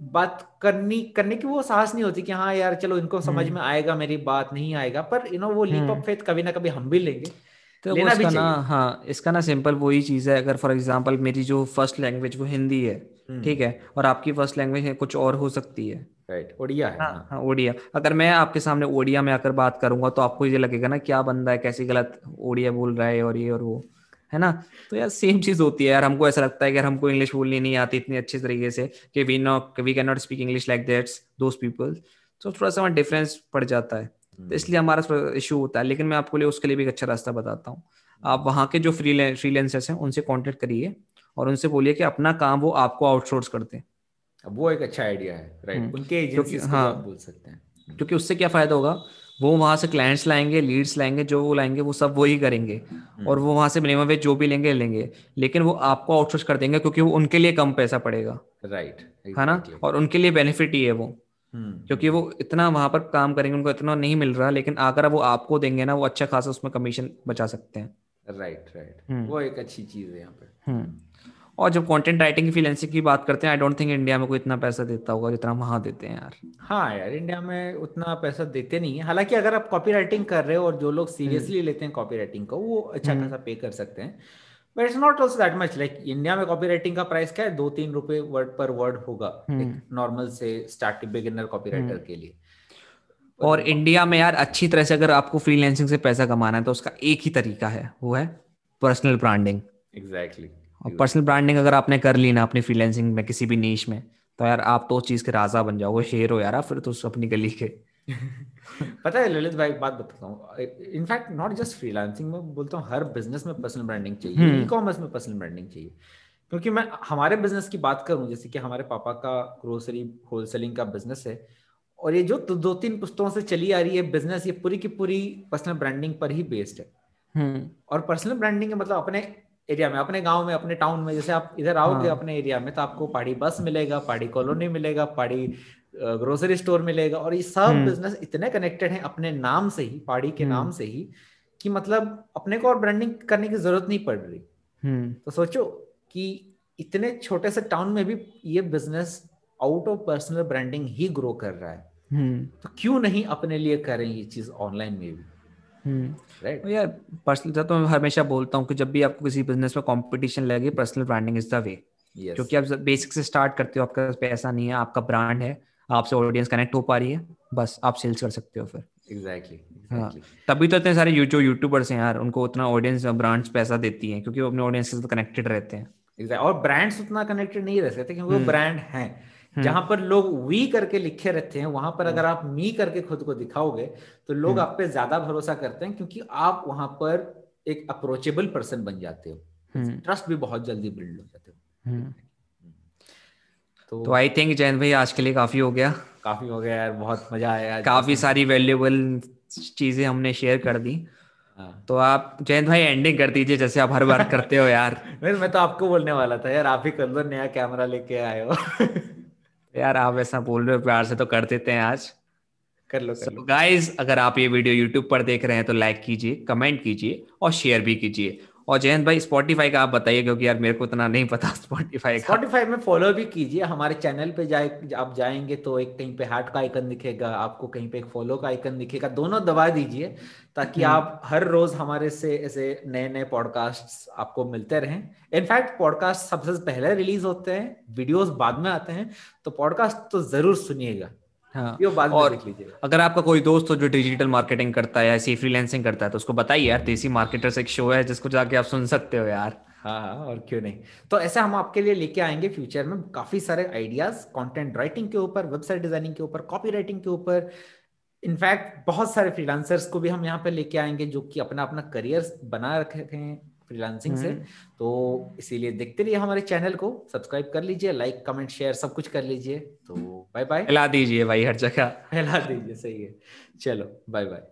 बात करनी करने की वो साहस नहीं होती कि हाँ यार चलो इनको समझ में आएगा मेरी बात नहीं आएगा पर यू नो वो लीप ऑफ़ फेथ कभी ना कभी हम भी लेंगे तो लेना इसका ना हाँ इसका ना सिंपल वही चीज़ है अगर फॉर एग्जांपल मेरी जो फ़र्स्ट लैंग्वेज वो हिंदी है। ठीक है? और आपकी फ़र्स्ट लैंग्वेज है कुछ और हो सकती है। राइट ओडिया है हाँ, हाँ। ओडिया। अगर मैं आपके सामने ओडिया में आकर बात करूँगा तो आपको ये लगेगा ना क्या बंदा है कैसी गलत ओडिया बोल रहा है और ये और वो है ना? तो यार सेम चीज़ होती है यार। हमको ऐसा लगता है कि यार हमको इंग्लिश बोलनी नहीं आती इतनी अच्छे तरीके से कि we know we can not speak English like that's those people तो थोड़ा सा वहाँ डिफरेंस पड़ जाता है। तो हम्म। इसलिए हमारा इशू होता है। लेकिन मैं आपको लिए उसके लिए भी एक अच्छा रास्ता बताता हूँ। आप वहाँ के जो फ्री फ्रीलेंसर्स हैं उनसे कॉन्टेक्ट करिए। और उनसे बोलिए कि अपना काम वो आपको आउटसोर्स करते हैं। वो एक अच्छा आइडिया है राइट हम्म। उनके एजेंसी हाँ। बोल सकते हैं। क्योंकि उससे क्या फ़ायदा होगा? वो वहाँ से क्लाइंट्स लाएँगे लीड्स लाएँगे जो वो लाएँगे वो सब वो ही करेंगे। हम्म। और वो वहाँ से मिनिमम वेज जो भी लेंगे लेंगे। लेकिन वो आपको आउटसोर्स कर देंगे क्योंकि वो उनके लिए कम पैसा पड़ेगा। राइट है ना? और उनके लिए बेनिफिट ही है वो। हम्म। क्योंकि वो इतना वहाँ पर काम करेंगे उनको इतना नहीं मिल रहा लेकिन अगर वो आपको देंगे ना वो अच्छा खासा उसमें कमीशन बचा सकते हैं। राइट राइट वो एक अच्छी चीज़ है यहाँ पे और जब कंटेंट राइटिंग की फ्रीलांसिंग की बात करते हैं आई डोंट थिंक इंडिया में कोई इतना पैसा देता होगा जितना वहाँ देते हैं यार। हाँ यार इंडिया में उतना पैसा देते नहीं है। हालाँकि अगर आप कॉपी राइटिंग कर रहे हो और जो लोग सीरियसली हम्म। लेते हैं कॉपी राइटिंग को वो अच्छा हम्म। खासा पे कर सकते हैं। But it's not also that much like India में कॉपी राइटिंग का प्राइस क्या है? दो तीन रुपए वर्ड पर वर्ड होगा नॉर्मल हम्म। से स्टार्ट बिगिनर कॉपी राइटर के लिए। और इंडिया में यार अच्छी तरह से अगर आपको फ्रीलैंसिंग से पैसा कमाना है तो उसका एक ही तरीका है वो है पर्सनल ब्रांडिंग एग्जैक्टली और पर्सनल ब्रांडिंग अगर आपने कर ली ना अपनी फ्रीलैंसिंग में किसी भी नीच में तो यार आप तो उस चीज़ के राजा बन जाओगे शेर हो यार फिर तो अपनी गली के। पता है ललित भाई एक बात बताता हूँ। इनफैक्ट नॉट जस्ट फ्रीलांसिंग में बोलता हूँ हर बिज़नेस में पर्सनल ब्रांडिंग चाहिए। ई कॉमर्स में पर्सनल ब्रांडिंग चाहिए। क्योंकि मैं हमारे बिज़नेस की बात करूँ जैसे कि हमारे पापा का ग्रोसरी होलसेलिंग का बिज़नेस है और ये जो दो, दो तीन पुस्तकों से चली आ रही है बिज़नेस ये पूरी की पूरी पर्सनल ब्रांडिंग पर ही बेस्ड है। हम्म। और पर्सनल ब्रांडिंग का मतलब अपने एरिया में अपने गाँव में अपने टाउन में जैसे आप इधर आओगे हाँ। अपने एरिया में तो आपको पहाड़ी बस मिलेगा पहाड़ी कॉलोनी मिलेगा पहाड़ी ग्रोसरी स्टोर मिलेगा और ये सब हम्म। बिज़नेस इतने कनेक्टेड हैं अपने नाम से ही पहाड़ी के हम्म। नाम से ही कि मतलब अपने को और ब्रांडिंग करने की ज़रूरत नहीं पड़ रही हम्म तो सोचो कि इतने छोटे से टाउन में भी ये business out of personal branding he grow कर रहा है हम्म तो क्यों नहीं अपने लिए करें ये चीज़ ऑनलाइन में भी हम्म राइट तो यार पर्सनल तो मैं हमेशा बोलता हूँ कि जब भी आपको किसी बिज़नेस में कंपटीशन लगे personal branding is the way क्योंकि आप बेसिक से स्टार्ट करते हो आपका पैसा नहीं है आपका ब्रांड है आपसे ऑडियंस कनेक्ट हो पा रही है बस आप सेल्स कर सकते हो फिर। एग्जैक्टली हाँ। तभी तो इतने सारे जो यूट्यूबर्स हैं यार उनको उतना ऑडियंस ब्रांड्स पैसा देती हैं क्योंकि वो अपने ऑडियंस के साथ कनेक्टेड रहते हैं। और ब्रांड्स उतना कनेक्टेड नहीं रह सकते क्योंकि वो हम्म। ब्रांड हैं। जहाँ पर लोग वी करके लिखे रहते हैं वहाँ पर अगर आप मी करके खुद को दिखाओगे तो लोग हम्म। आप पे ज़्यादा भरोसा करते हैं क्योंकि आप वहाँ पर एक अप्रोचेबल पर्सन बन जाते हो। हम्म। ट्रस्ट भी बहुत जल्दी बिल्ड हो जाते हो। हम्म। तो, तो आई थिंक जैन भाई आज के लिए काफ़ी हो गया। काफ़ी हो गया यार बहुत मज़ा आया काफ़ी सारी वैल्यूएबल चीज़ें हमने शेयर कर दी। हाँ। तो आप जयंत भाई एंडिंग कर दीजिए जैसे आप हर बार करते हो यार। मैं मैं तो आपको बोलने वाला था यार आप ही कर लो नया कैमरा लेके आए हो। यार आप ऐसा बोल रहे हो प्यार से तो कर देते हैं आज। कर लो सब गाइज़ लो। अगर आप ये वीडियो यूट्यूब पर देख रहे हैं तो लाइक कीजिए कमेंट कीजिए और शेयर भी कीजिए। और जयंत भाई स्पॉटिफाई का आप बताइए क्योंकि यार मेरे को इतना नहीं पता स्पॉटिफाई का। स्पॉटिफाई में फॉलो भी कीजिए हमारे चैनल पे जाए आप जाएँगे तो एक कहीं पे हार्ट का आइकन दिखेगा आपको कहीं पे एक फॉलो का आइकन दिखेगा दोनों दबा दीजिए ताकि हम्म। आप हर रोज हमारे से ऐसे नए नए पॉडकास्ट आपको मिलते रहें। इनफैक्ट पॉडकास्ट सबसे पहले रिलीज़ होते हैं वीडियोस बाद में आते हैं तो पॉडकास्ट तो ज़रूर सुनिएगा। हाँ। ये और देख अगर आपका कोई दोस्त हो जो डिजिटल मार्केटिंग करता है या ऐसी फ्रीलांसिंग करता है तो उसको बताइए यार देसी मार्केटर्स एक शो है जिसको जाके आप सुन सकते हो यार। हाँ हाँ और क्यों नहीं? तो ऐसे हम आपके लिए लेके आएँगे फ्यूचर में काफ़ी सारे आइडियाज़ कंटेंट राइटिंग के ऊपर वेबसाइट डिज़ाइनिंग के ऊपर कॉपी राइटिंग के ऊपर। इनफैक्ट बहुत सारे फ्रीलांसर्स को भी हम यहाँ पे लेके आएँगे जो कि अपना अपना करियर बना रखे हैं। फ्रीलांसिंग से हम्म। तो इसीलिए देखते रहिए हमारे चैनल को सब्सक्राइब कर लीजिए लाइक कमेंट शेयर सब कुछ कर लीजिए। तो बाय बाय हिला दीजिए भाई हर जगह। हिला दीजिए सही है। चलो बाय बाय